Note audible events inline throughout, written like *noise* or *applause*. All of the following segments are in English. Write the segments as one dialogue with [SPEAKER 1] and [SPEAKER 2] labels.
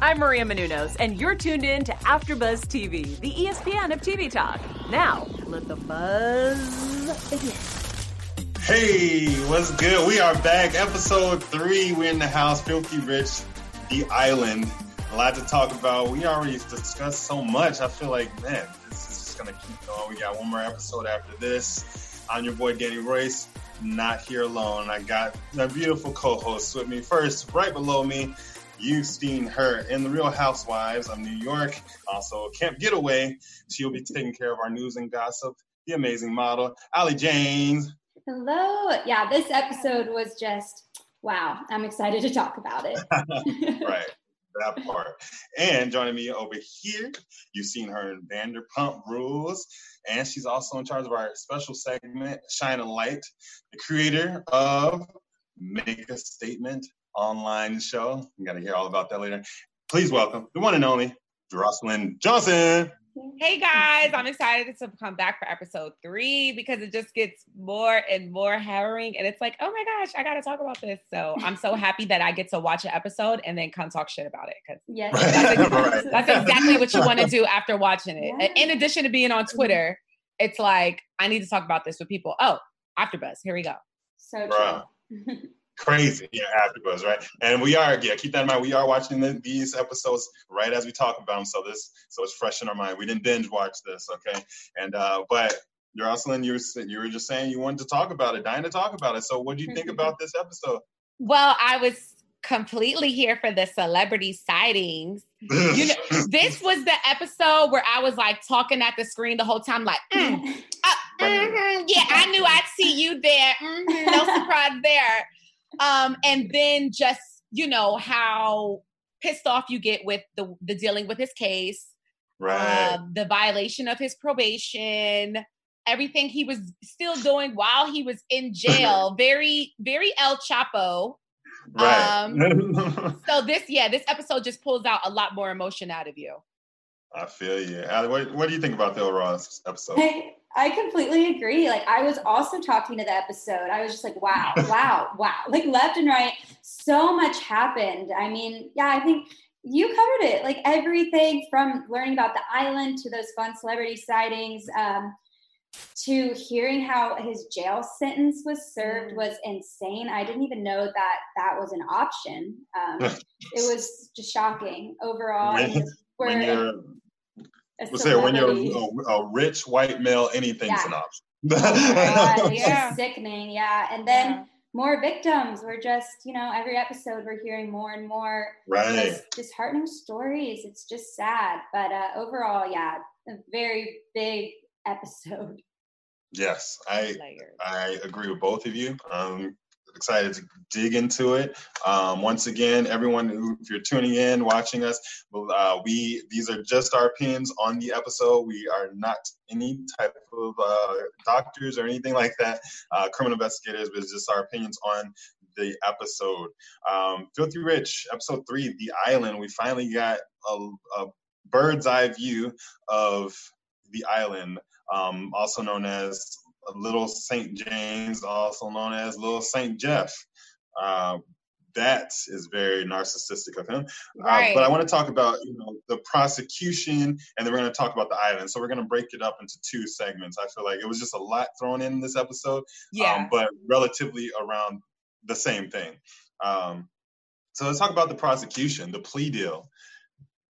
[SPEAKER 1] I'm Maria Menounos, and you're tuned in to AfterBuzz TV, the ESPN of TV talk. Now, let the buzz begin.
[SPEAKER 2] Hey, what's good? We are back. Episode three. We're in the house. Filthy Rich, The Island. A lot to talk about. We already discussed so much. I feel like, man, this is just going to keep going. We got one more episode after this. I'm your boy, Danny Royce. Not here alone. I got my beautiful co hosts with me. First, right below me, You've seen her in The Real Housewives of New York, also Camp Getaway. She'll be taking care of our news and gossip. The amazing model, Ali James.
[SPEAKER 3] Hello. Yeah, this episode was just wow. I'm excited to talk about it. *laughs*
[SPEAKER 2] right. That part. And joining me over here, you've seen her in Vanderpump Rules, and she's also in charge of our special segment, Shine a Light, the creator of Make a Statement online show. You got to hear all about that later. Please welcome the one and only Jocelyn Johnson.
[SPEAKER 4] Hey guys, I'm excited to come back for episode three because it just gets more and more harrowing. And it's like, oh my gosh, I got to talk about this. So I'm so happy that I get to watch an episode and then come talk shit about it. Because
[SPEAKER 3] yes.
[SPEAKER 4] that's, *laughs* right. that's, exactly what you want to do after watching it. Yeah. In addition to being on Twitter, it's like, I need to talk about this with people. Oh, AfterBuzz, here we go.
[SPEAKER 3] So true. *laughs*
[SPEAKER 2] crazy yeah afterbuzz right and we are yeah keep that in mind we are watching the, these episodes right as we talk about them so this so it's fresh in our mind we didn't binge watch this okay and uh but Jocelyn, you were you were just saying you wanted to talk about it, dying to talk about it. So, what do you think about this episode?
[SPEAKER 4] Well, I was completely here for the celebrity sightings. you know, *laughs* this was the episode where I was like talking at the screen the whole time, like, mm, uh, mm-hmm, yeah, I knew I'd see you there. Mm-hmm, no surprise there. Um, and then just, you know, how pissed off you get with the, the dealing with his case,
[SPEAKER 2] right.
[SPEAKER 4] Uh, the violation of his probation, everything he was still doing while he was in jail. *laughs* very, very El Chapo.
[SPEAKER 2] Right.
[SPEAKER 4] Um, *laughs* so this, yeah, this episode just pulls out a lot more emotion out of you.
[SPEAKER 2] I feel you. What, what do you think about the overall episode?
[SPEAKER 3] I completely agree. Like I was also talking to the episode. I was just like, wow, *laughs* wow, wow. Like left and right, so much happened. I mean, yeah, I think you covered it. Like everything from learning about the island to those fun celebrity sightings, um, to hearing how his jail sentence was served mm. was insane. I didn't even know that that was an option. Um, *laughs* it was just shocking overall.
[SPEAKER 2] When, when you're Let's say when you're a, a, rich white male, anything's yeah. an option. *laughs*
[SPEAKER 3] oh yeah. sickening. Yeah. And then yeah. more victims. We're just, you know, every episode we're hearing more and more
[SPEAKER 2] right.
[SPEAKER 3] disheartening stories. It's just sad. But uh, overall, yeah, a very big episode.
[SPEAKER 2] Yes, I I agree with both of you. Um, excited to dig into it. Um, once again, everyone, who, if you're tuning in, watching us, uh, we these are just our opinions on the episode. We are not any type of uh, doctors or anything like that, uh, criminal investigators, but it's just our opinions on the episode. Um, Filthy Rich, episode three, The Island. We finally got a, a bird's eye view of the island, um, also known as Little St. James, also known as Little St. Jeff. Uh, that is very narcissistic of him. Right. Uh, but I want to talk about you know the prosecution, and then we're going to talk about the island. So we're going to break it up into two segments. I feel like it was just a lot thrown in this episode,
[SPEAKER 4] yeah,
[SPEAKER 2] um, but relatively around the same thing. Um, so let's talk about the prosecution, the plea deal.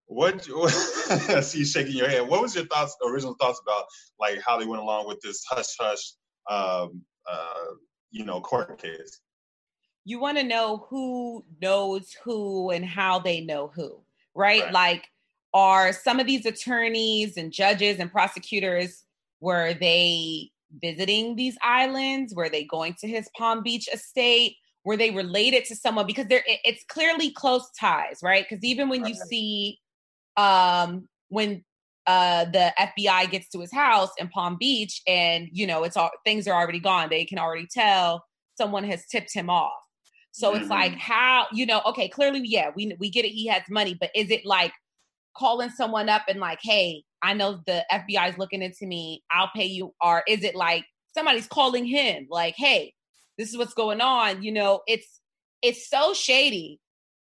[SPEAKER 2] What *laughs* I see you shaking your head. What was your thoughts, original thoughts about like how they went along with this hush hush, um, uh, you know, court case?
[SPEAKER 4] You want to know who knows who and how they know who, right? right? Like, are some of these attorneys and judges and prosecutors were they visiting these islands? Were they going to his Palm Beach estate? Were they related to someone? Because there, it's clearly close ties, right? Because even when you see um, when uh, the FBI gets to his house in Palm Beach, and you know it's all things are already gone. They can already tell someone has tipped him off. So mm-hmm. it's like mm-hmm. how you know? Okay, clearly, yeah, we we get it. He has money, but is it like calling someone up and like, hey, I know the FBI is looking into me. I'll pay you. Or is it like somebody's calling him, like, hey, this is what's going on? You know, it's it's so shady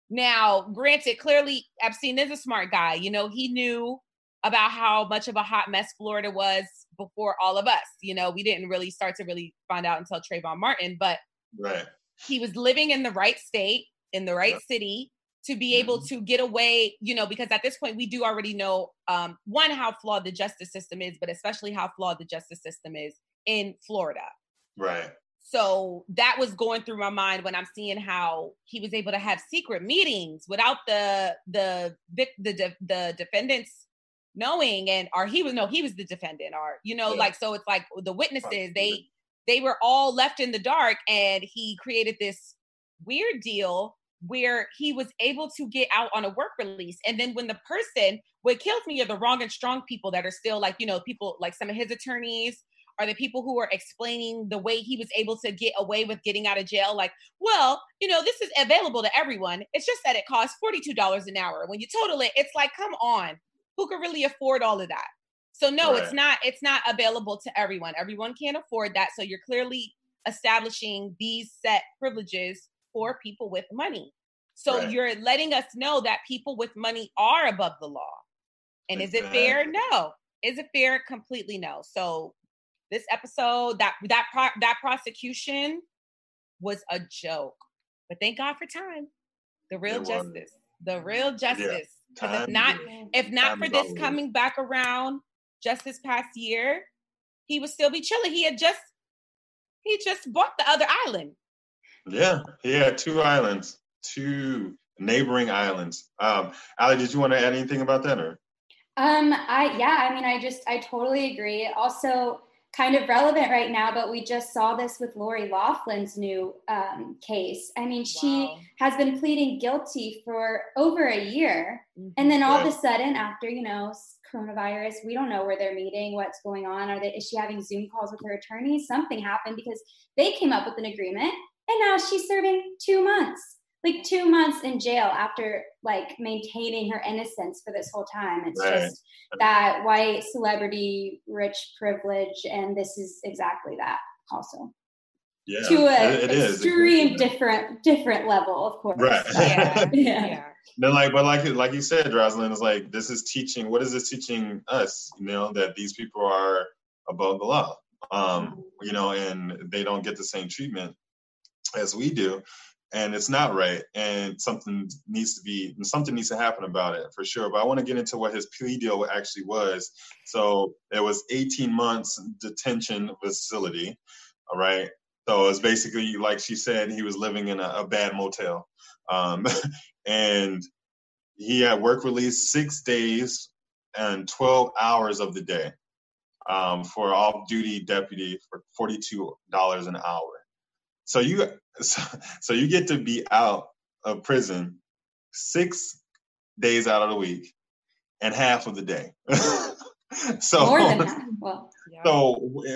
[SPEAKER 4] Now, granted, clearly Epstein is a smart guy. You know, he knew about how much of a hot mess Florida was before all of us. You know, we didn't really start to really find out until Trayvon Martin, but
[SPEAKER 2] right.
[SPEAKER 4] he was living in the right state, in the right yep. city to be able mm-hmm. to get away, you know, because at this point we do already know um, one how flawed the justice system is, but especially how flawed the justice system is in Florida.
[SPEAKER 2] Right.
[SPEAKER 4] So that was going through my mind when I'm seeing how he was able to have secret meetings without the the the the, the defendants knowing and or he was no he was the defendant or you know yeah. like so it's like the witnesses they they were all left in the dark and he created this weird deal where he was able to get out on a work release. And then when the person, what kills me are the wrong and strong people that are still like, you know, people like some of his attorneys are the people who are explaining the way he was able to get away with getting out of jail. Like, well, you know, this is available to everyone. It's just that it costs $42 an hour. When you total it, it's like, come on, who could really afford all of that? So no, right. it's not, it's not available to everyone. Everyone can't afford that. So you're clearly establishing these set privileges for people with money. So right. you're letting us know that people with money are above the law. And exactly. is it fair? No. Is it fair? Completely no. So this episode, that that pro- that prosecution was a joke. But thank God for time. The real justice. The real justice. Yeah. If not, if not for this coming back around just this past year, he would still be chilling. He had just he just bought the other island.
[SPEAKER 2] Yeah, he had two islands, two neighboring islands. Um, Ali, did you want to add anything about that, or?
[SPEAKER 3] Um, I yeah, I mean, I just I totally agree. Also, kind of relevant right now, but we just saw this with Lori Loughlin's new um, case. I mean, she wow. has been pleading guilty for over a year, mm-hmm. and then all of a sudden, after you know coronavirus, we don't know where they're meeting, what's going on. Are they? Is she having Zoom calls with her attorney? Something happened because they came up with an agreement, and now she's serving two months like two months in jail after like maintaining her innocence for this whole time. It's right. just that white celebrity, rich privilege, and this is exactly that also.
[SPEAKER 2] Yeah,
[SPEAKER 3] to an extreme different different level, of course.
[SPEAKER 2] Right. yeah. yeah. *laughs* Then like, but like like you said, Roslyn is like this is teaching. What is this teaching us? You know that these people are above the law. Um, you know, and they don't get the same treatment as we do and it's not right and something needs to be something needs to happen about it for sure. But i want to get into what his plea deal actually was. So it was 18 months detention facility all right? So it's basically like she said he was living in a, a bad motel. Um, *laughs* and he had work release six days and 12 hours of the day um, for off-duty deputy for $42 an hour so you so, so you get to be out of prison six days out of the week and half of the day. *laughs* so More than half. Well, yeah. so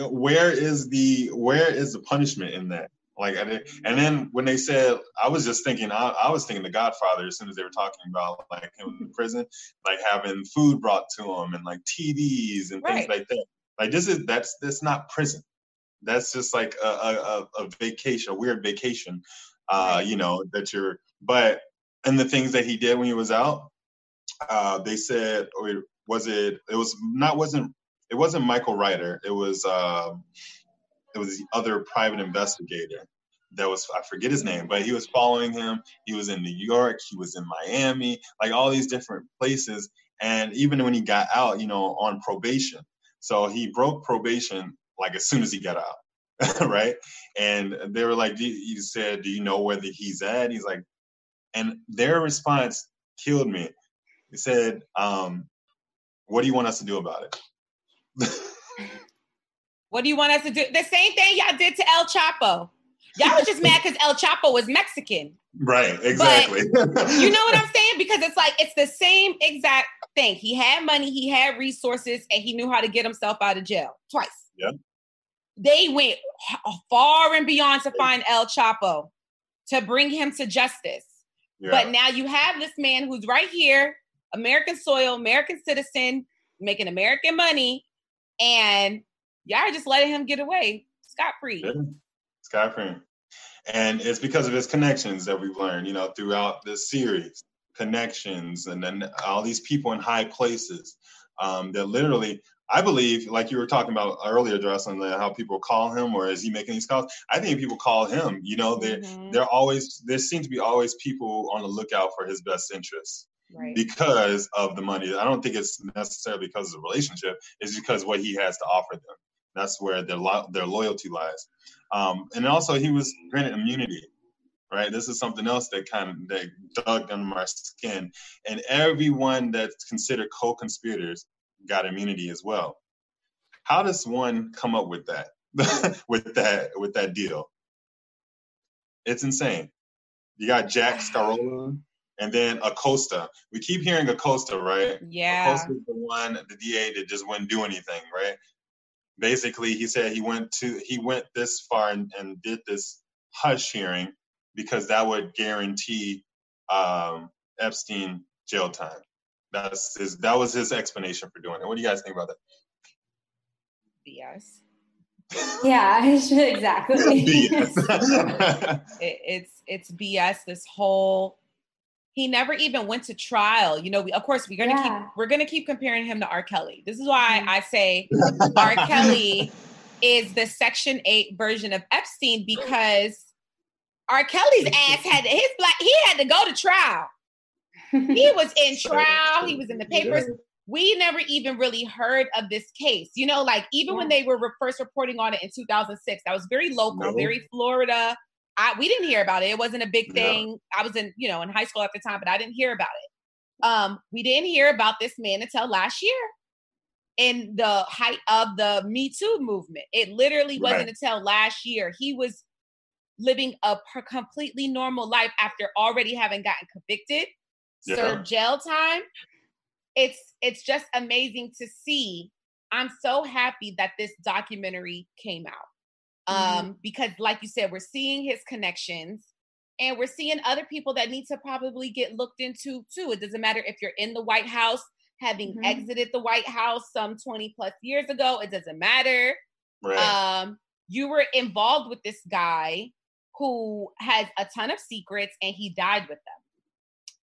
[SPEAKER 2] where is the where is the punishment in that? Like, and then when they said, I was just thinking, I, I was thinking The Godfather as soon as they were talking about like him in prison, like having food brought to him and like TVs and right. things like that. Like this is that's that's not prison. That's just like a, a, a vacation, a weird vacation, uh, you know, that you're, but, and the things that he did when he was out, uh, they said, or was it, it was not, wasn't, it wasn't Michael Reiter. It was, uh, it was the other private investigator that was I forget his name, but he was following him. He was in New York, he was in Miami, like all these different places. And even when he got out, you know, on probation. So he broke probation like as soon as he got out, *laughs* right? And they were like, "You said, do you know where the, he's at?" He's like, and their response killed me. He said, um, "What do you want us to do about it?" *laughs*
[SPEAKER 4] what do you want us to do? The same thing y'all did to El Chapo. Y'all was just mad because El Chapo was Mexican.
[SPEAKER 2] Right, exactly. *laughs*
[SPEAKER 4] you know what I'm saying? Because it's like it's the same exact thing. He had money, he had resources, and he knew how to get himself out of jail twice.
[SPEAKER 2] Yeah.
[SPEAKER 4] They went far and beyond to find El Chapo to bring him to justice. Yeah. But now you have this man who's right here, American soil, American citizen, making American money, and y'all are just letting him get away scot free.
[SPEAKER 2] Yeah. Scot free. and it's because of his connections that we've learned, you know, throughout this series, connections, and then all these people in high places um, that literally. I believe, like you were talking about earlier, Jocelyn, how people call him, or is he making these calls? I think people call him. You know, they're mm-hmm. they're always there seems to be always people on the lookout for his best interests right. because of the money. I don't think it's necessarily because of the relationship. It's because what he has to offer them. That's where their lo- their loyalty lies. Um, and also, he was granted immunity. Right. This is something else that kind of that dug under my skin. And everyone that's considered co-conspirators got immunity as well. How does one come up with that? *laughs* with that with that deal? It's insane. You got Jack Scarola, and then Acosta. We keep hearing Acosta, right?
[SPEAKER 4] Yeah.
[SPEAKER 2] Acosta's the one, the DA that just wouldn't do anything, right? Basically, he said he went to he went this far and, and did this hush hearing because that would guarantee um, Epstein jail time. That's his. That was his explanation for doing it. What do you guys think about that?
[SPEAKER 4] BS. *laughs*
[SPEAKER 3] Yeah, *laughs* exactly.
[SPEAKER 4] BS. *laughs* it, it's it's BS. This whole he never even went to trial. You know, we, of course we're gonna yeah. keep we're gonna keep comparing him to R. Kelly. This is why mm-hmm. I say R. Kelly is the Section Eight version of Epstein because R. Kelly's ass had his black he had to go to trial. He *laughs* was in trial. He was in the papers. We never even really heard of this case. You know, like even yeah. when they were first reporting on it in 2006, that was very local, no. very Florida I we didn't hear about it. It wasn't a big thing. No. I was in, you know, in high school at the time, but I didn't hear about it. Um, we didn't hear about this man until last year in the height of the Me Too movement. It literally wasn't until last year. He was living a completely normal life after already having gotten convicted, yeah. served jail time. It's it's just amazing to see. I'm so happy that this documentary came out. Mm-hmm. um, mm-hmm. because like you said we're seeing his connections and we're seeing other people that need to probably get looked into too it doesn't matter if you're in the white house having mm-hmm. exited the white house some 20 plus years ago it doesn't matter right. um, you were involved with this guy who has a ton of secrets and he died with them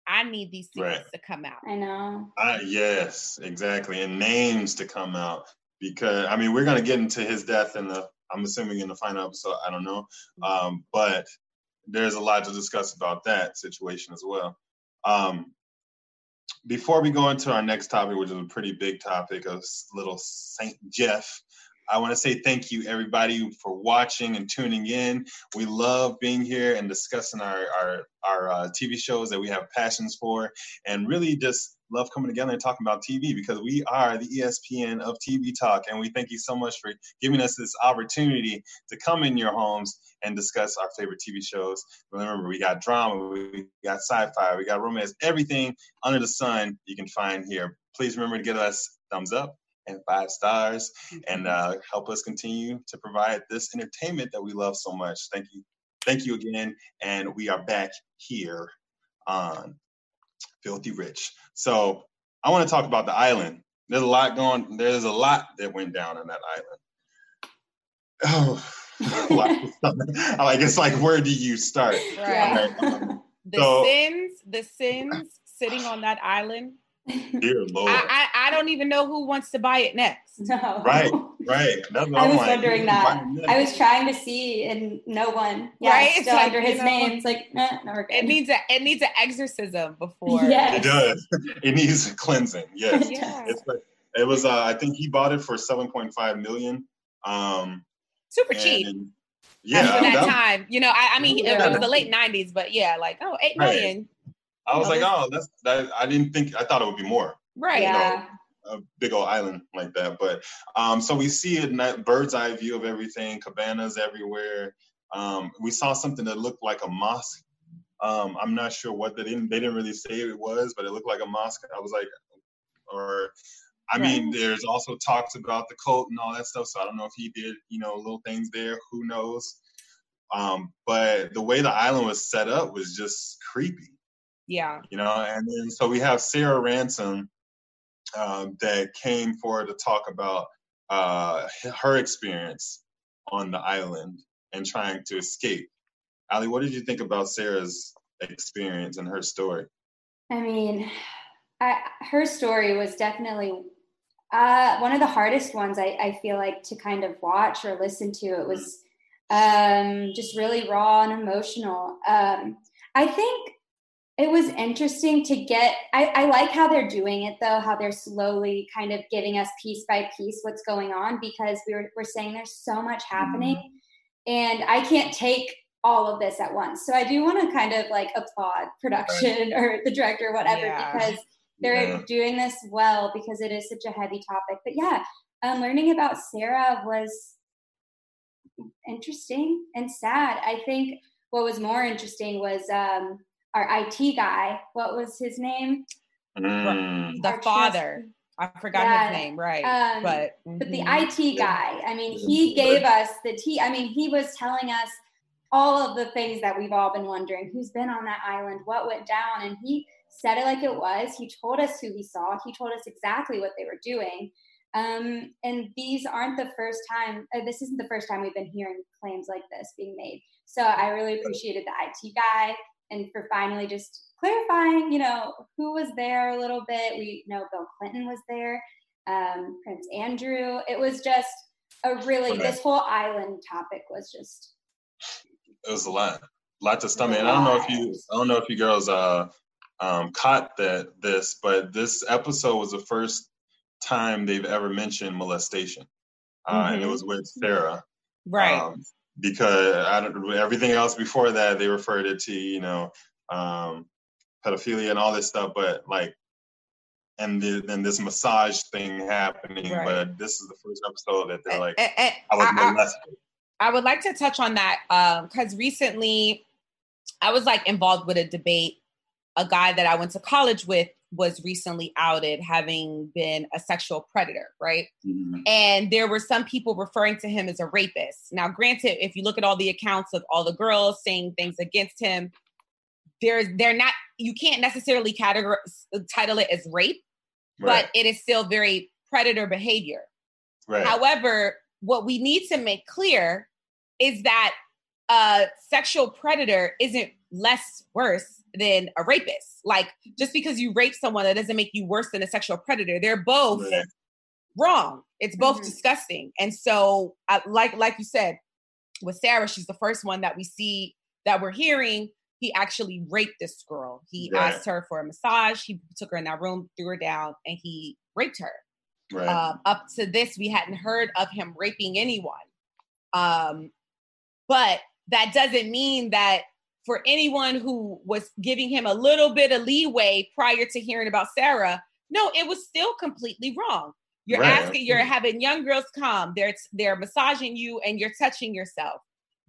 [SPEAKER 4] I need these secrets right. to come out.
[SPEAKER 3] I know.
[SPEAKER 2] Uh, yes, exactly. And names to come out because I mean we're gonna get into his death in the I'm assuming in the final episode. I don't know, mm-hmm. um, but there's a lot to discuss about that situation as well. Um, before we go into our next topic, which is a pretty big topic of little Saint Jeff, I want to say thank you everybody for watching and tuning in. We love being here and discussing our our, our uh, TV shows that we have passions for, and really just love coming together and talking about TV because we are the ESPN of TV Talk. And we thank you so much for giving us this opportunity to come in your homes and discuss our favorite TV shows. Remember, we got drama, we got sci fi, we got romance, everything under the sun you can find here. Please remember to give us thumbs up and five stars and uh, help us continue to provide this entertainment that we love so much. Thank you. Thank you again. And we are back here on Filthy Rich. So I want to talk about the island. There's a lot going. There's a lot that went down on that island. Oh, *laughs* like it's like where do you start?
[SPEAKER 4] Right. Um, *laughs* the so, sins, the sins sitting on that island
[SPEAKER 2] Dear Lord. I,
[SPEAKER 4] I, I, don't even know who wants to buy it next.
[SPEAKER 3] No. *laughs*
[SPEAKER 2] Right, right.
[SPEAKER 3] That's I was like, wondering that. I was trying to see and no one. Yeah, right? still like, under his know, name. It's like, eh, no,
[SPEAKER 4] It needs a it needs an exorcism before.
[SPEAKER 2] Yes. It does. *laughs* It needs cleansing. *laughs* Yes. yeah. It's it was uh, I think he bought it for 7.5 million. Um
[SPEAKER 4] super cheap. Yeah, for that, that, time. You know, I, I mean, yeah. it was the late '90s, but yeah, like oh, eight million. Right.
[SPEAKER 2] I was like, oh, that's that. I didn't think. I thought it would be more.
[SPEAKER 4] Right.
[SPEAKER 3] Yeah.
[SPEAKER 2] A big old island like that, but um, so we see a bird's eye view of everything, cabanas everywhere. Um, we saw something that looked like a mosque. Um, I'm not sure what they didn't they didn't really say it was, but it looked like a mosque. I was like, or I mean, there's also talks about the cult and all that stuff. So I don't know if he did, you know, little things there. Who knows? Um, but the way the island was set up was just creepy.
[SPEAKER 4] Yeah.
[SPEAKER 2] You know, and then so we have Sarah Ransome um, that came forward to talk about uh, her experience on the island and trying to escape. Ali, what did you think about Sarah's experience and her story?
[SPEAKER 3] I mean, I, her story was definitely uh, one of the hardest ones I, I, feel like to kind of watch or listen to. It was um, just really raw and emotional. Um, I think it was interesting to get I, I, like how they're doing it though how they're slowly kind of giving us piece by piece what's going on because we were, we're saying there's so much happening mm-hmm. and i can't take all of this at once so i do want to kind of like applaud production *laughs* or the director or whatever yeah. because they're yeah. doing this well because it is such a heavy topic but yeah um, learning about sarah was interesting and sad i think what was more interesting was um, our IT guy. What was his name?
[SPEAKER 4] Mm. The our father. Trust- I forgot yeah. his name, right? Um, but
[SPEAKER 3] mm-hmm. but the mm-hmm. IT guy. I mean, he gave us the T. I mean, he was telling us all of the things that we've all been wondering. Who's been on that island? What went down? And he said it like it was. He told us who he saw. He told us exactly what they were doing. Um, and these aren't the first time. Uh, this isn't the first time we've been hearing claims like this being made. So I really appreciated the IT guy and for finally just clarifying, you know, who was there a little bit. We know Bill Clinton was there, um, Prince Andrew. It was just a really okay. this whole island topic was just.
[SPEAKER 2] It was a lot, a lot to stomach. And I don't know if you, I don't know if you girls uh, um, caught that this, but this episode was the first time they've ever mentioned molestation, uh, mm-hmm. and it mm-hmm. was with Sarah.
[SPEAKER 4] Right. Um,
[SPEAKER 2] because I don't, everything else before that they referred it to you know um, pedophilia and all this stuff, but like and then this massage thing happening. Right. But this is the first episode that they're like, I, I, I was molested.
[SPEAKER 4] I would like to touch on that because um, recently I was like involved with a debate. A guy that I went to college with was recently outed having been a sexual predator, right? Mm-hmm. And there were some people referring to him as a rapist. Now, granted, if you look at all the accounts of all the girls saying things against him, they're they're not you can't necessarily categorize title it as rape, right. but it is still very predator behavior. Right. However, what we need to make clear is that a sexual predator isn't less worse than a rapist. Like just because you rape someone, that doesn't make you worse than a sexual predator. They're both right. wrong. It's both mm-hmm. disgusting. And so, I, like like you said, with Sarah, she's the first one that we see that we're hearing. He actually raped this girl. He right. asked her for a massage. He took her in that room, threw her down, and he raped her. Right. Um, up to this, we hadn't heard of him raping anyone. Um, but that doesn't mean that for anyone who was giving him a little bit of leeway prior to hearing about Sarah, no, it was still completely wrong. You're right. asking, you're having young girls come, they're they're massaging you and you're touching yourself.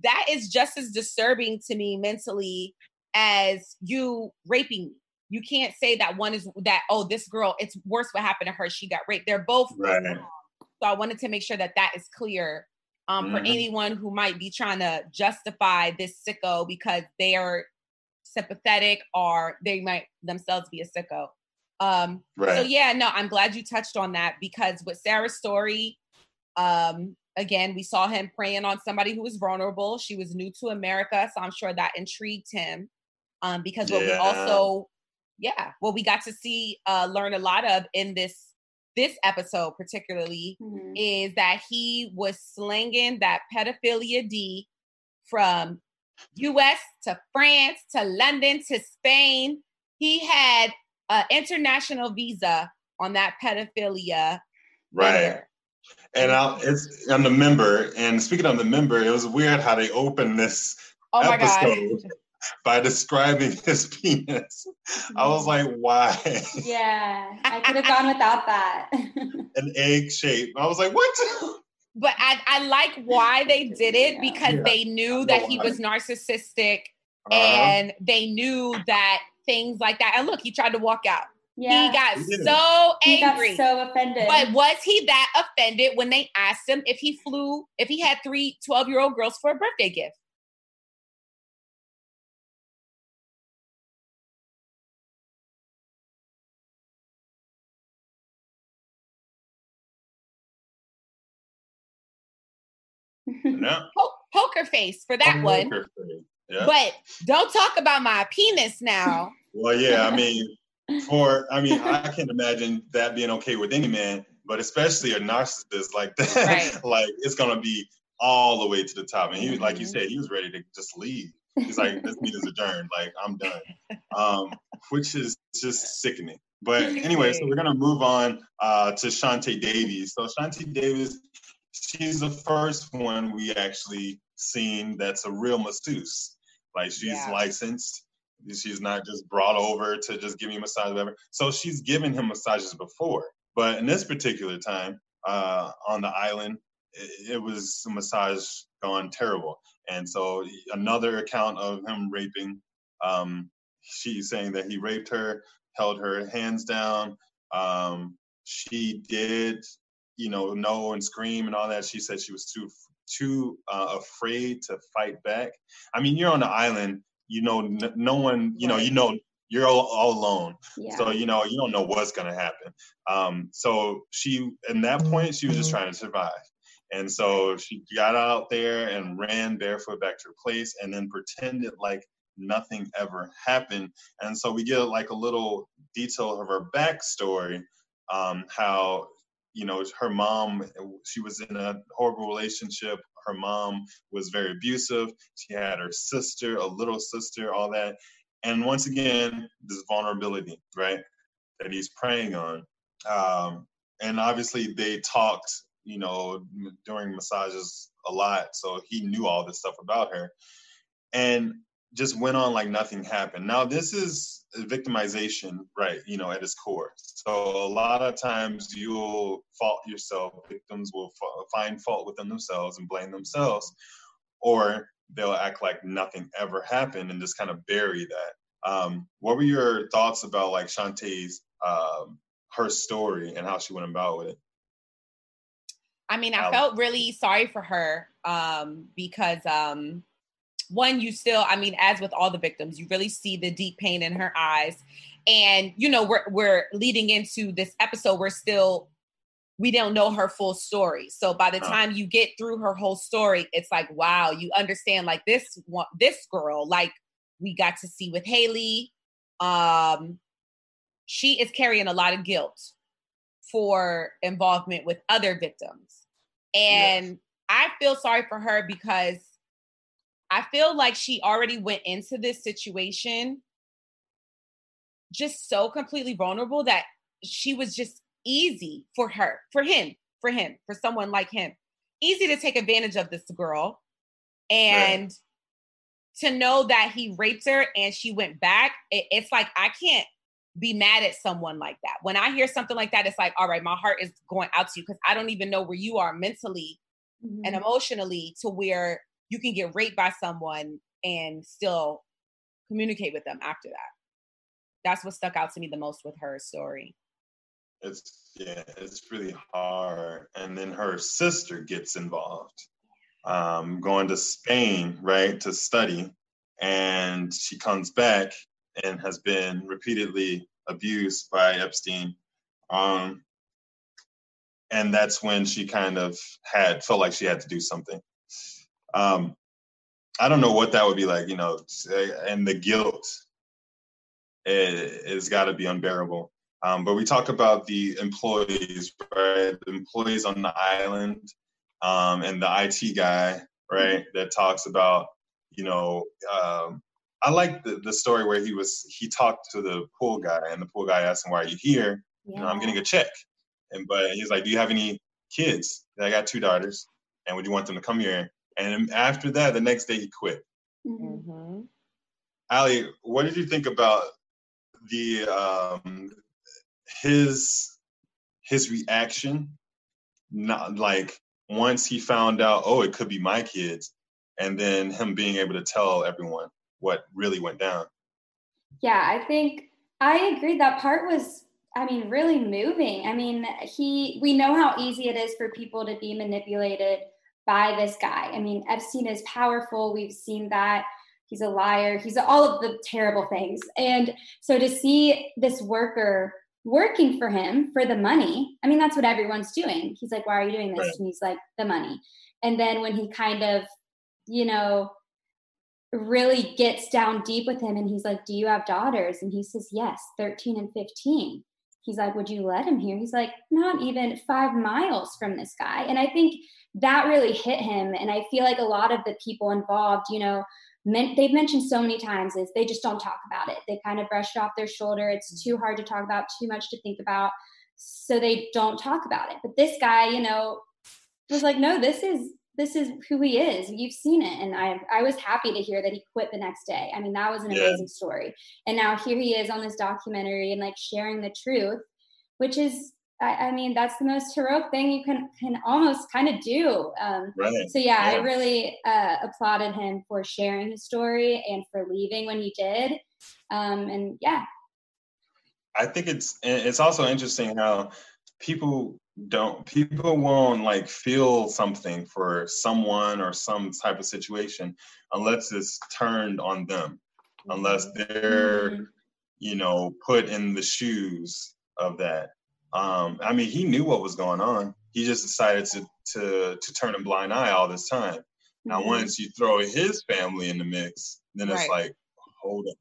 [SPEAKER 4] That is just as disturbing to me mentally as you raping me. You can't say that one is that, oh, this girl, it's worse what happened to her. She got raped. They're both right. wrong. So I wanted to make sure that that is clear um, mm-hmm. for anyone who might be trying to justify this sicko because they are sympathetic or they might themselves be a sicko. Um, right. So yeah, no, I'm glad you touched on that because with Sarah's story, um, again, we saw him preying on somebody who was vulnerable. She was new to America, so I'm sure that intrigued him. Um, because what yeah. we also, yeah, what we got to see, uh, learn a lot of in this this episode particularly mm-hmm. is that he was slinging that pedophilia D from US to France to London to Spain. He had an international visa on that pedophilia.
[SPEAKER 2] Right. And I'll, it's I'm the member. And speaking of the member, it was weird how they opened this oh episode by describing *laughs* his penis. I was like, why?
[SPEAKER 3] Yeah, I could have *laughs* gone without that. *laughs*
[SPEAKER 2] An egg shape. I was like, what?
[SPEAKER 4] But I, I like why they did it because yeah. they knew that he was narcissistic uh-huh. and they knew that things like that. And look, he tried to walk out. Yeah. He got he so angry.
[SPEAKER 3] He got so offended.
[SPEAKER 4] But was he that offended when they asked him if he flew, if he had three 12 year old girls for a birthday gift?
[SPEAKER 2] No. *laughs*
[SPEAKER 4] poker face for that one. Yeah. But don't talk about my penis now. *laughs*
[SPEAKER 2] well, yeah, I mean, for I mean, I can imagine that being okay with any man, but especially a narcissist like that, right. *laughs* like it's gonna be all the way to the top. And he, mm-hmm. like you mm-hmm. said, he was ready to just leave. He's like, this meeting's adjourned. Like I'm done, um, which is just sickening. But anyway, so we're gonna move on uh, to Chauntae Davies. So Chauntae Davies, she's the first one we actually seen that's a real masseuse. Like she's yeah. licensed. She's not just brought over to just give me massage, whatever. So she's given him massages before, but in this particular time uh, on the island, it, it was a massage gone terrible. And so another account of him raping. Um, she's saying that he raped her, held her hands down. Um, she did, you know, know and scream and all that. She said she was too too uh, afraid to fight back. I mean, you're on the island. You know, n- no one. You know, you know, you're all, all alone. Yeah. So you know, you don't know what's gonna happen. Um, so she, in that point, she was just trying to survive. And so she got out there and ran barefoot back to her place, and then pretended like nothing ever happened. And so we get like a little detail of her backstory, um, how you know her mom she was in a horrible relationship. Her mom was very abusive. She had her sister a little sister all that. And once again this vulnerability right that he's preying on. Um, and obviously they talked you know during massages a lot so he knew all this stuff about her. And just went on like nothing happened. Now this is victimization, right? You know, at its core. So a lot of times you'll fault yourself. Victims will f- find fault within themselves and blame themselves, or they'll act like nothing ever happened and just kind of bury that. Um, what were your thoughts about like Chauntae's um, her story and how she went about with it?
[SPEAKER 4] I mean, I felt really sorry for her um, because um, one, you still, I mean, as with all the victims, you really see the deep pain in her eyes. And, you know, we're, we're leading into this episode, we're still, we don't know her full story. So by the time you get through her whole story, it's like, wow, you understand like this one, this girl, like we got to see with Haley. Um, she is carrying a lot of guilt for involvement with other victims. And yes. I feel sorry for her because I feel like she already went into this situation just so completely vulnerable that she was just easy for her, for him, for him, for someone like him. Easy to take advantage of this girl. And right. to know that he raped her and she went back, it, it's like, I can't be mad at someone like that. When I hear something like that, it's like, all right, my heart is going out to you because I don't even know where you are mentally mm-hmm. and emotionally to where you can get raped by someone and still communicate with them after that. That's what stuck out to me the most with her story.
[SPEAKER 2] It's yeah, it's really hard. And then her sister gets involved, um, going to Spain, right, to study. And she comes back and has been repeatedly abused by Epstein. Um, and that's when she kind of had felt like she had to do something. Um, I don't know what that would be like, you know, and the guilt it, has got to be unbearable. Um, but we talk about the employees, right? The employees on the island, um, and the IT guy, right? That talks about, you know, um, I like the, the story where he was he talked to the pool guy, and the pool guy asked him, "Why are you here?" Yeah. You know, I'm getting a check, and but he's like, "Do you have any kids?" I got two daughters, and would you want them to come here? And after that, the next day he quit. Mm-hmm. Ali, what did you think about the um, his his reaction? Not like once he found out, oh, it could be my kids, and then him being able to tell everyone what really went down.
[SPEAKER 3] Yeah, I think I agree. That part was, I mean, really moving. I mean, he, we know how easy it is for people to be manipulated by this guy. I mean, Epstein is powerful. We've seen that. He's a liar. He's all of the terrible things. And so to see this worker working for him for the money, I mean, that's what everyone's doing. He's like, why are you doing this? Right. And he's like, the money. And then when he kind of, you know, really gets down deep with him and he's like, Do you have daughters? And he says, Yes, 13 and 15. He's like, Would you let him here? He's like, Not even five miles from this guy. And I think that really hit him. And I feel like a lot of the people involved, you know, they've mentioned so many times is they just don't talk about it. They kind of brush it off their shoulder. It's too hard to talk about, too much to think about. So they don't talk about it. But this guy, you know, was like, no, this is this is who he is. You've seen it. And I I was happy to hear that he quit the next day. I mean, that was an yeah. amazing story. And now here he is on this documentary and like sharing the truth, which is I, I mean, that's the most heroic thing you can can almost kind of do. Um, right. So yeah, yeah, I really uh, applauded him for sharing his story and for leaving when he did. Um, and yeah,
[SPEAKER 2] I think it's it's also interesting how people don't people won't like feel something for someone or some type of situation unless it's turned on them unless they're mm-hmm. you know put in the shoes of that um, I mean, he knew what was going on. He just decided to to to turn a blind eye all this time. Now, mm-hmm. once you throw his family in the mix, then it's right. like, hold on,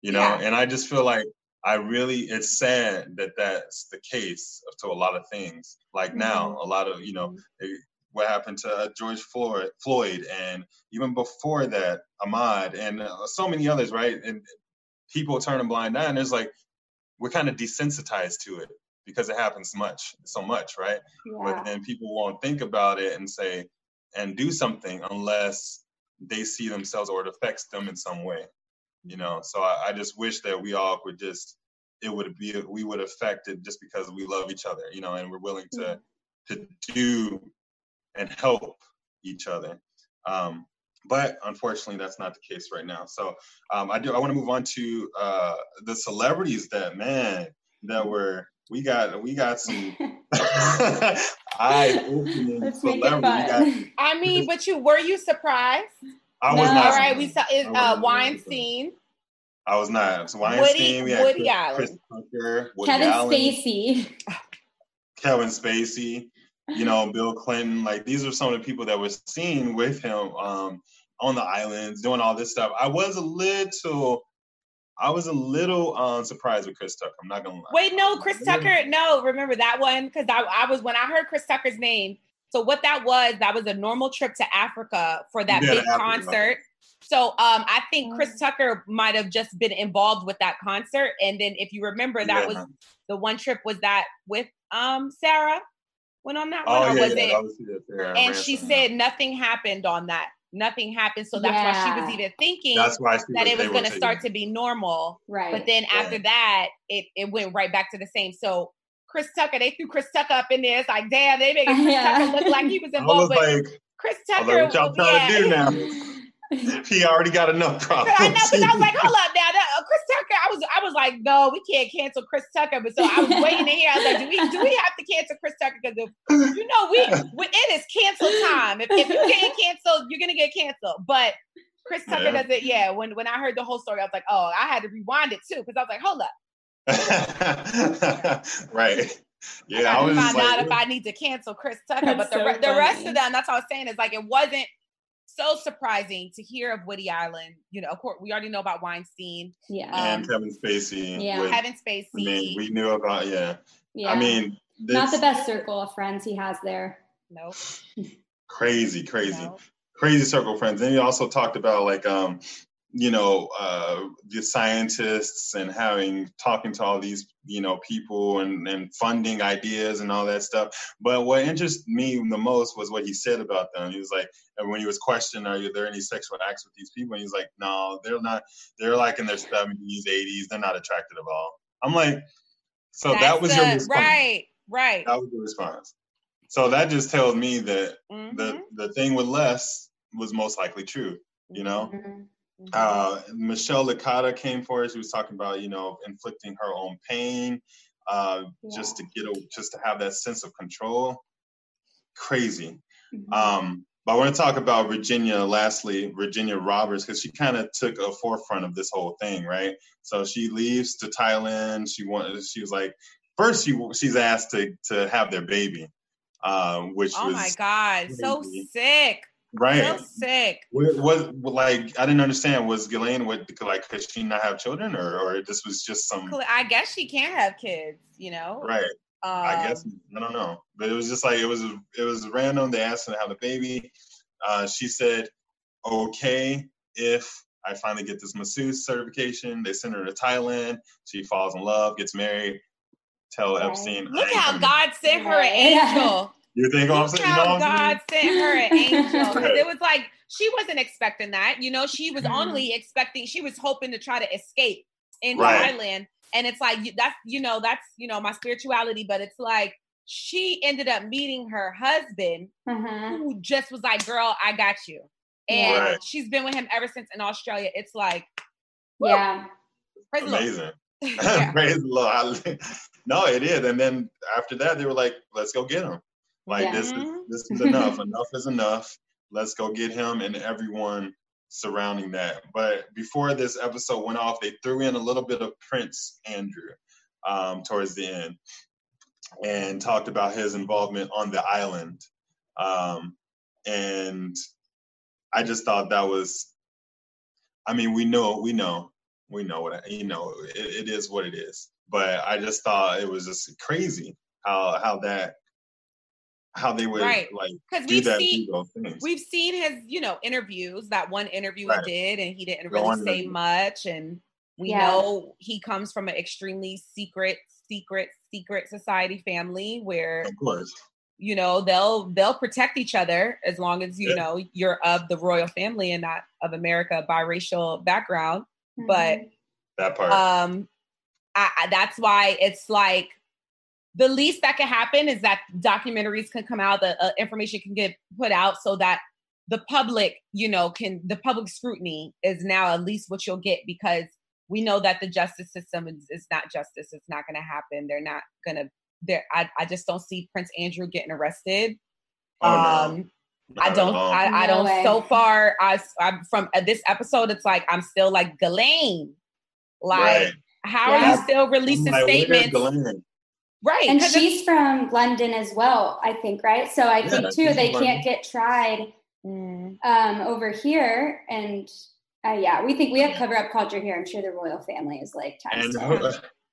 [SPEAKER 2] you know. Yeah. And I just feel like I really, it's sad that that's the case to a lot of things. Like mm-hmm. now, a lot of you know. Mm-hmm. what happened to uh, George Floyd, Floyd, and even before that, Ahmaud, and uh, so many others, right? And people turn a blind eye, and it's like we're kind of desensitized to it because it happens much so much right? Yeah. but then people won't think about it and say and do something unless they see themselves or it affects them in some way you know? So I, I just wish that we all would just it would be we would affect it just because we love each other you know and we're willing to to do and help each other. Um, but unfortunately that's not the case right now. So um, i do i want to move on to uh, the celebrities that man that were we got we got some *laughs* eye opening
[SPEAKER 4] celebrity. I mean, but you were you surprised?
[SPEAKER 2] I was no. not.
[SPEAKER 4] All right, we saw it, uh, Weinstein.
[SPEAKER 2] I was not. So Weinstein.
[SPEAKER 4] Woody, we had Woody Chris, Allen. Chris Tucker,
[SPEAKER 3] Woody Kevin Allen, Spacey.
[SPEAKER 2] Kevin Spacey. You know, Bill Clinton. Like these are some of the people that were seen with him um, on the islands doing all this stuff. I was a little I was a little uh, surprised with Chris Tucker. I'm not gonna lie.
[SPEAKER 4] Wait, no, Chris Tucker. No, remember that one because I, I was when I heard Chris Tucker's name. So what that was, that was a normal trip to Africa for that yeah, big concert. So um, I think Chris mm. Tucker might have just been involved with that concert, and then if you remember, that yeah. was the one trip was that with um Sarah went on that one, oh, or yeah, was it? and she said nothing happened on that nothing happened. So that's yeah. why she was even thinking that's why that it was going to start to be normal.
[SPEAKER 3] Right.
[SPEAKER 4] But then yeah. after that, it, it went right back to the same. So Chris Tucker, they threw Chris Tucker up in there. It's like, damn, they made *laughs* Chris yeah. Tucker look like he was involved.
[SPEAKER 2] was like,
[SPEAKER 4] Chris Tucker.
[SPEAKER 2] Like, what y'all oh, trying to do now? *laughs* *laughs* he already got enough problems. *laughs*
[SPEAKER 4] I know, but I was like, hold up now, that, uh, Chris Tucker. I was, I was like, no, we can't cancel Chris Tucker. But so I was waiting to hear. I was like, do we, do we have to cancel Chris Tucker? Because you know, we, we, it is cancel time. If, if you get canceled, you're gonna get canceled. But Chris Tucker yeah. doesn't. Yeah, when when I heard the whole story, I was like, oh, I had to rewind it too because I was like, hold
[SPEAKER 2] up. *laughs* right. Yeah, I,
[SPEAKER 4] I was find like, out if I need to cancel Chris Tucker, but the, so the rest of them, that's all I was saying is like it wasn't so surprising to hear of Woody Allen. You know, of course, we already know about Weinstein.
[SPEAKER 3] Yeah.
[SPEAKER 2] Um, and Kevin Spacey.
[SPEAKER 4] Yeah. Kevin Spacey. I
[SPEAKER 2] mean, we knew about, yeah. Yeah. I mean,
[SPEAKER 3] this, not the best circle of friends he has there.
[SPEAKER 4] Nope.
[SPEAKER 2] crazy, crazy. Nope. Crazy circle of friends. Then he also talked about like um you know uh, the scientists and having talking to all these you know people and, and funding ideas and all that stuff. But what interested me the most was what he said about them. He was like and when he was questioned are there any sexual acts with these people? And he's like no they're not they're like in their 70s 80s they're not attracted at all. I'm like so That's that was the, your response.
[SPEAKER 4] right right.
[SPEAKER 2] That was your response. So that just tells me that mm-hmm. the the thing with less was most likely true you know? Mm-hmm. Mm-hmm. Uh, Michelle Licata came for us. She was talking about, you know, inflicting her own pain, uh, yeah. just to get a, just to have that sense of control. Crazy. Mm-hmm. Um, but I want to talk about Virginia. Lastly, Virginia Roberts, because she kind of took a forefront of this whole thing, right? So she leaves to Thailand. She wanted. She was like, first she she's asked to to have their baby, um, which
[SPEAKER 4] oh my god, crazy. so sick
[SPEAKER 2] Right.
[SPEAKER 4] So sick.
[SPEAKER 2] What, was like I didn't understand. Was Ghislaine what like could she not have children or or this was just some?
[SPEAKER 4] I guess she can't have kids. You know.
[SPEAKER 2] Right. Um, I guess I don't know, but it was just like it was it was random. They asked her to have a baby. Uh, she said, "Okay, if I finally get this masseuse certification." They send her to Thailand. She falls in love, gets married. Tell right. Epstein.
[SPEAKER 4] Look how God sent her an *laughs* angel.
[SPEAKER 2] You think I'm
[SPEAKER 4] saying? How God sent her an angel. *laughs* it was like she wasn't expecting that. You know, she was mm-hmm. only expecting. She was hoping to try to escape in right. Thailand, and it's like that's you know that's you know my spirituality, but it's like she ended up meeting her husband, mm-hmm. who just was like, "Girl, I got you," and right. she's been with him ever since in Australia. It's like,
[SPEAKER 3] woo. yeah,
[SPEAKER 2] Praise amazing. *laughs* *laughs* Praise the Lord. no, it is. And then after that, they were like, "Let's go get him." Like yeah. this is this is enough. *laughs* enough is enough. Let's go get him and everyone surrounding that. But before this episode went off, they threw in a little bit of Prince Andrew um, towards the end and talked about his involvement on the island. Um, and I just thought that was, I mean, we know, we know, we know what, you know, it, it is what it is. But I just thought it was just crazy how how that how they would right. like because we've
[SPEAKER 4] seen we've seen his you know interviews that one interview right. he did and he didn't really say interview. much and we yeah. know he comes from an extremely secret secret secret society family where
[SPEAKER 2] of course
[SPEAKER 4] you know they'll they'll protect each other as long as you yeah. know you're of the royal family and not of america biracial background mm-hmm. but
[SPEAKER 2] that part
[SPEAKER 4] um I, I, that's why it's like the least that can happen is that documentaries can come out, the uh, information can get put out so that the public, you know, can the public scrutiny is now at least what you'll get because we know that the justice system is, is not justice. It's not going to happen. They're not going to. There, I, I just don't see Prince Andrew getting arrested. Oh, um, no. I don't. I, I, don't. Way. So far, I, I'm from uh, this episode. It's like I'm still like Ghislaine. Like, right. how yeah. are you still releasing statements? Right.
[SPEAKER 3] And she's from London as well, I think, right? So I yeah, think too they can't get tried mm. um, over here. And uh, yeah, we think we have cover up culture here. I'm sure the royal family is like
[SPEAKER 2] and who,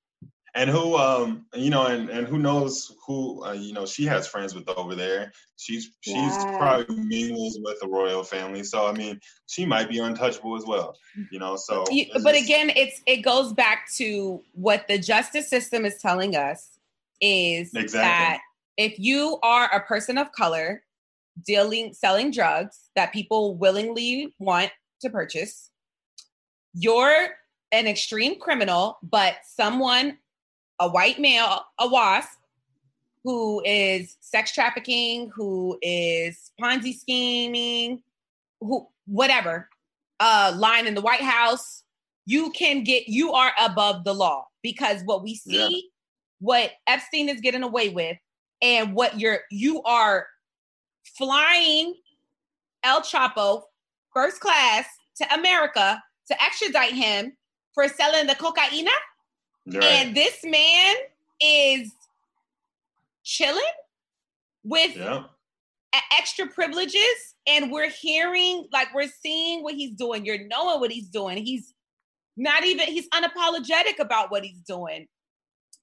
[SPEAKER 2] *laughs* and who um you know and and who knows who uh, you know she has friends with over there she's she's yeah. probably mingles with the royal family so i mean she might be untouchable as well you know so
[SPEAKER 4] but just, again it's it goes back to what the justice system is telling us is exactly. that if you are a person of color dealing selling drugs that people willingly want to purchase you're an extreme criminal but someone a white male a wasp who is sex trafficking who is ponzi scheming who whatever uh line in the white house you can get you are above the law because what we see what Epstein is getting away with and what you're you are flying El Chapo first class to America to extradite him for selling the cocaine. Right. And this man is chilling with yeah. extra privileges. And we're hearing, like, we're seeing what he's doing. You're knowing what he's doing. He's not even, he's unapologetic about what he's doing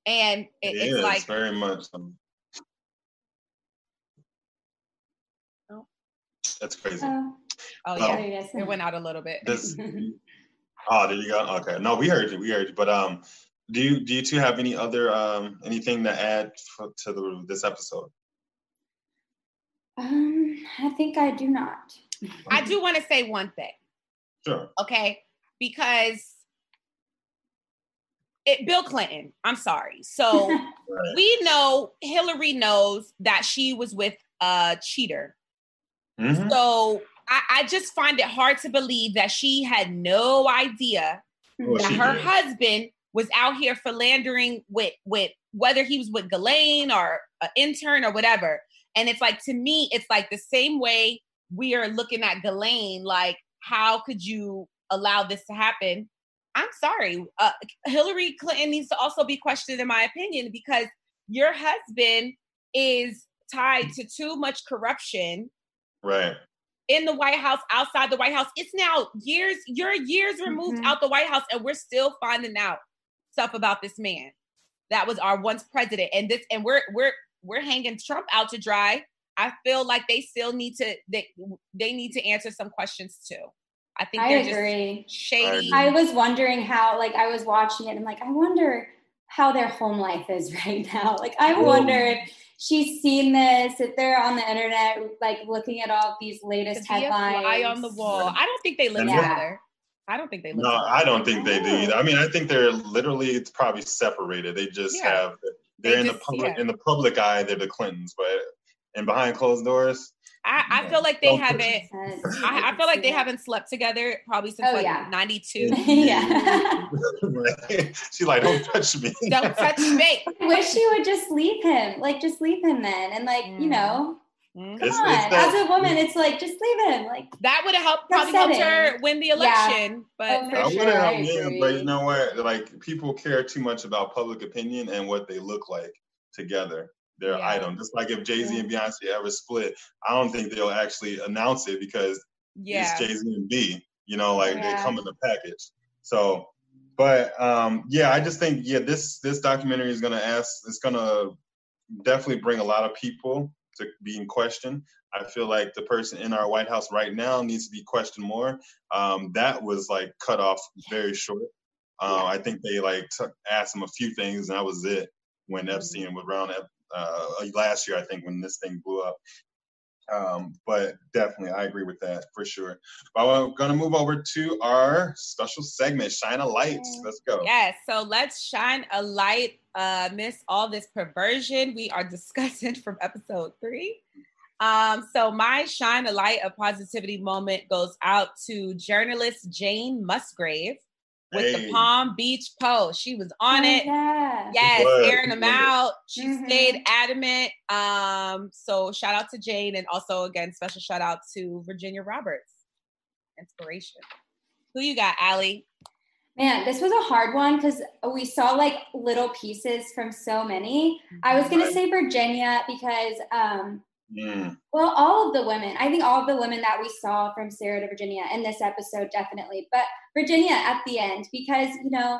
[SPEAKER 4] and it, it it's like
[SPEAKER 2] very much. Um, oh. That's crazy. Uh,
[SPEAKER 4] oh yeah, it went out a little bit.
[SPEAKER 2] This, *laughs* oh, there you go. Okay, no, we heard you. We heard you. But um, do you do you two have any other um anything to add for, to the this episode?
[SPEAKER 3] Um, I think I do not.
[SPEAKER 4] I do want to say one thing.
[SPEAKER 2] Sure.
[SPEAKER 4] Okay, because it, Bill Clinton. I'm sorry. So *laughs* we know Hillary knows that she was with a cheater. Mm-hmm. So I, I, just find it hard to believe that she had no idea well, that her did. husband was out here philandering with with whether he was with Ghislaine or an intern or whatever. And it's like to me, it's like the same way we are looking at Ghislaine, like how could you allow this to happen? I'm sorry, uh, Hillary Clinton needs to also be questioned, in my opinion, because your husband is tied to too much corruption.
[SPEAKER 2] Right.
[SPEAKER 4] in the White House, outside the White House. It's now years, you're years removed mm-hmm. out the White House, and we're still finding out stuff about this man that was our once president. And this, and we're we're we're hanging Trump out to dry. I feel like they still need to they they need to answer some questions too. I think I agree. shady.
[SPEAKER 3] I was wondering how, like, I was watching it and I'm like, I wonder how their home life is *laughs* right now. Like, I wonder if she's seen this, if they're on the internet, like looking at all these latest headlines.
[SPEAKER 4] Fly on the wall. I don't think they live yeah. together. I don't think they live.
[SPEAKER 2] No,
[SPEAKER 4] together.
[SPEAKER 2] I don't think they do either. I mean, I think they're literally it's probably separated. They just yeah. have they're they in just, the public yeah. in the public eye. They're the Clintons, but and behind closed doors.
[SPEAKER 4] I, I feel like they haven't. *laughs* I, I, feel like they haven't slept together probably since oh, like yeah. '92.
[SPEAKER 3] yeah. *laughs* *laughs*
[SPEAKER 2] She's like, "Don't touch me.
[SPEAKER 4] Don't touch me."
[SPEAKER 3] I wish she would just leave him. Like, just leave him then, and like, mm. you know, mm. Come it's, on, it's that, as a woman, it's like just leave him. Like
[SPEAKER 4] that would have helped probably helped her win the election. Yeah. But
[SPEAKER 3] oh, I sure, would have helped
[SPEAKER 2] but you know what? Like people care too much about public opinion and what they look like together their yeah. item. Just like if Jay Z and Beyonce ever split, I don't think they'll actually announce it because yeah. it's Jay Z and B. You know, like yeah. they come in the package. So, but um, yeah, I just think yeah, this this documentary is gonna ask. It's gonna definitely bring a lot of people to be in question. I feel like the person in our White House right now needs to be questioned more. Um, that was like cut off very short. Uh, I think they like t- asked him a few things, and that was it. When mm-hmm. Epstein was around uh, last year, I think, when this thing blew up. Um, but definitely, I agree with that for sure. But we're going to move over to our special segment, Shine a Light. Let's go.
[SPEAKER 4] Yes. So let's shine a light, uh, miss all this perversion we are *laughs* discussing from episode three. Um, so my shine a light of positivity moment goes out to journalist Jane Musgrave with hey. the Palm Beach Post. She was on oh, it. Yeah. Yes, airing them out. She mm-hmm. stayed adamant. Um, so shout out to Jane and also again special shout out to Virginia Roberts. Inspiration. Who you got, Allie?
[SPEAKER 3] Man, this was a hard one because we saw like little pieces from so many. I was gonna say Virginia because um Mm. Well, all of the women, I think all of the women that we saw from Sarah to Virginia in this episode, definitely. But Virginia at the end, because, you know,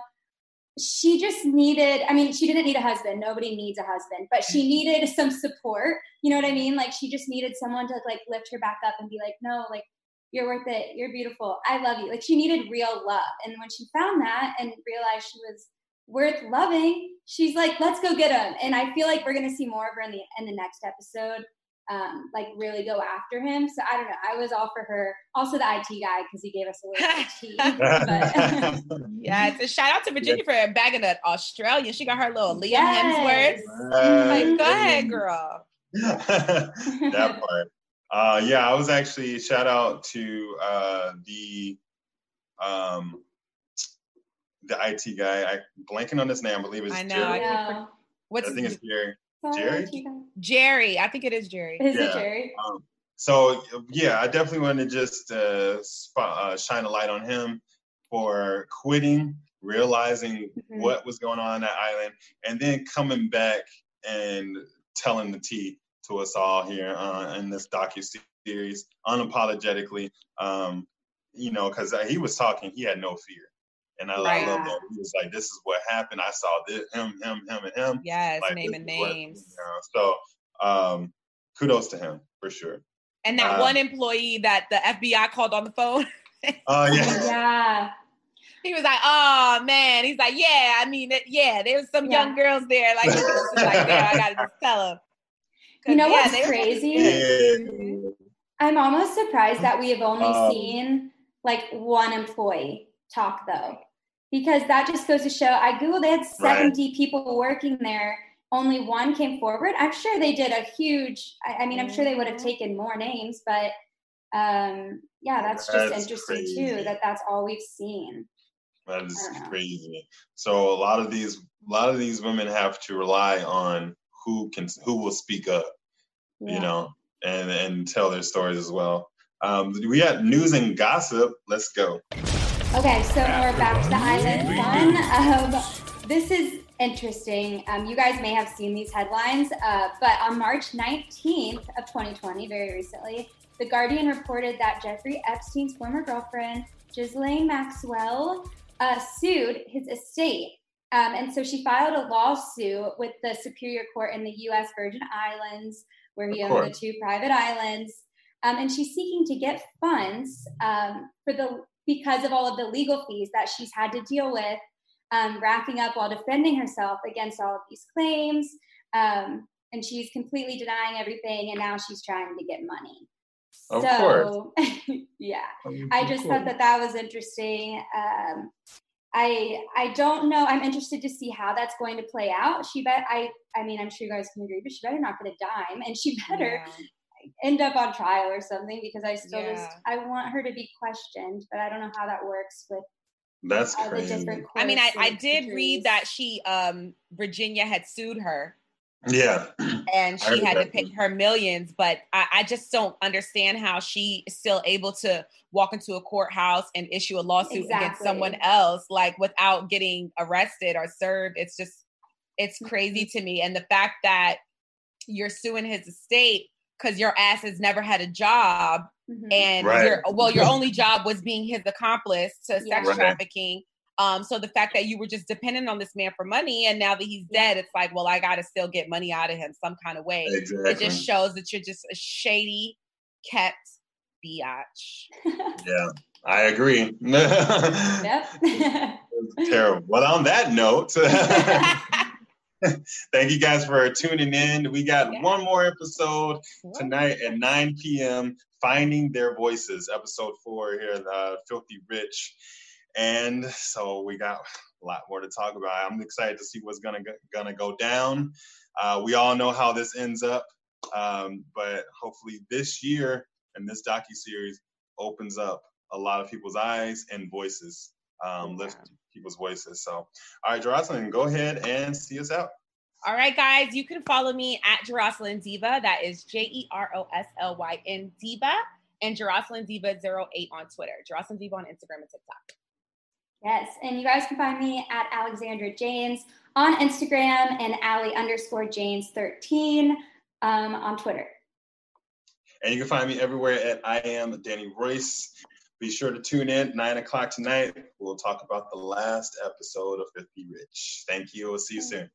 [SPEAKER 3] she just needed, I mean, she didn't need a husband. Nobody needs a husband, but she needed some support. You know what I mean? Like, she just needed someone to like lift her back up and be like, no, like, you're worth it. You're beautiful. I love you. Like, she needed real love. And when she found that and realized she was worth loving, she's like, let's go get him. And I feel like we're going to see more of her in the, in the next episode um, like really go after him. So I don't know. I was all for her. Also the IT guy because he gave us a little
[SPEAKER 4] IT. *laughs* *laughs* yeah, it's a shout out to Virginia for bagging an Australian. She got her little Liam yes. Hemsworth. Like, go ahead, girl. *laughs*
[SPEAKER 2] that part. Uh, yeah, I was actually shout out to uh, the um, the IT guy. I blanking on his name. I believe it's I know. Jerry. I, know. What's I think it's Jerry. Jerry?
[SPEAKER 4] Jerry. I think it is Jerry.
[SPEAKER 3] Is yeah. it Jerry?
[SPEAKER 2] Um, so yeah, I definitely want to just uh, spot, uh, shine a light on him for quitting, realizing mm-hmm. what was going on on that island, and then coming back and telling the tea to us all here uh, in this docu series unapologetically. Um, you know, because uh, he was talking, he had no fear. And I, right. I love that. He was like, this is what happened. I saw this, him, him, him, and him.
[SPEAKER 4] Yes,
[SPEAKER 2] like,
[SPEAKER 4] naming names.
[SPEAKER 2] What, you know? So um, kudos to him for sure.
[SPEAKER 4] And that um, one employee that the FBI called on the phone. *laughs*
[SPEAKER 2] Oh, uh,
[SPEAKER 3] yeah. yeah.
[SPEAKER 4] He was like, "Oh man," he's like, "Yeah, I mean, it, yeah, there was some yeah. young girls there. Like, like, there, I gotta just tell them."
[SPEAKER 3] You know yeah, what's crazy? Yeah. I'm almost surprised that we have only um, seen like one employee talk though because that just goes to show I Googled they had 70 right. people working there. Only one came forward. I'm sure they did a huge, I, I mean, I'm sure they would have mm-hmm. taken more names, but um, yeah, that's, that's just interesting crazy. too, that that's all we've seen.
[SPEAKER 2] That is crazy. So a lot of these, a lot of these women have to rely on who can, who will speak up, yeah. you know, and, and tell their stories as well. Um, we got news and gossip. Let's go.
[SPEAKER 3] Okay, so we're back to the island fun. Um, this is interesting. Um, you guys may have seen these headlines, uh, but on March 19th of 2020, very recently, The Guardian reported that Jeffrey Epstein's former girlfriend, Ghislaine Maxwell, uh, sued his estate. Um, and so she filed a lawsuit with the Superior Court in the U.S. Virgin Islands, where he owned the two private islands. Um, and she's seeking to get funds um, for the because of all of the legal fees that she's had to deal with, um, racking up while defending herself against all of these claims. Um, and she's completely denying everything, and now she's trying to get money.
[SPEAKER 2] Of
[SPEAKER 3] so,
[SPEAKER 2] course. *laughs*
[SPEAKER 3] yeah, I just thought that that was interesting. Um, I I don't know. I'm interested to see how that's going to play out. She bet I I mean I'm sure you guys can agree, but she better not get a dime, and she better yeah. End up on trial or something because I still yeah. just I want her to be questioned, but I don't know how that works with.
[SPEAKER 2] That's crazy.
[SPEAKER 4] I mean, I, I did read that she um Virginia had sued her
[SPEAKER 2] yeah.
[SPEAKER 4] And she had to pay her millions, but I, I, just don't understand how she is still able to walk into a courthouse and issue a lawsuit exactly. against someone else, like without getting arrested or served. It's just, it's crazy mm-hmm. to me. And the fact that you're suing his estate because your ass has never had a job mm-hmm. and right. your well your *laughs* only job was being his accomplice to sex yeah. trafficking um, so the fact that you were just dependent on this man for money and now that he's dead, it's like, well, I gotta still get money out of him some kind of way. Exactly. It just shows that you're just a shady, kept biatch. *laughs*
[SPEAKER 2] yeah, I agree. *laughs* yep. terrible. Well, on that note, *laughs* thank you guys for tuning in. We got yeah. one more episode tonight at 9 p.m. Finding Their Voices, episode four here uh, Filthy Rich. And so we got a lot more to talk about. I'm excited to see what's gonna gonna go down. Uh, we all know how this ends up, um, but hopefully this year and this docu series opens up a lot of people's eyes and voices, um, lift people's voices. So, all right, Jocelyn, go ahead and see us out.
[SPEAKER 4] All right, guys, you can follow me at Jeroslyn Diva. That is J E R O S L Y N Diva and Jeroslyn Diva 08 on Twitter, Jeroslyn Diva on Instagram and TikTok.
[SPEAKER 3] Yes, and you guys can find me at Alexandra Janes on Instagram and Ali underscore Janes 13 um, on Twitter.
[SPEAKER 2] And you can find me everywhere at I am Danny Royce. Be sure to tune in nine o'clock tonight. We'll talk about the last episode of Filthy Rich. Thank you. We'll see you soon.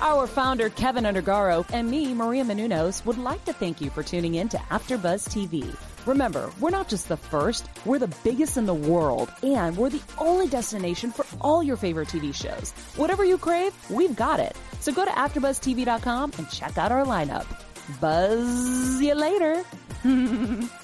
[SPEAKER 1] Our founder, Keven Undergaro, and me, Maria Menounos, would like to thank you for tuning in to AfterBuzz TV. Remember, we're not just the first, we're the biggest in the world, and we're the only destination for all your favorite TV shows. Whatever you crave, we've got it. So go to AfterBuzzTV.com and check out our lineup. Buzz you later. *laughs*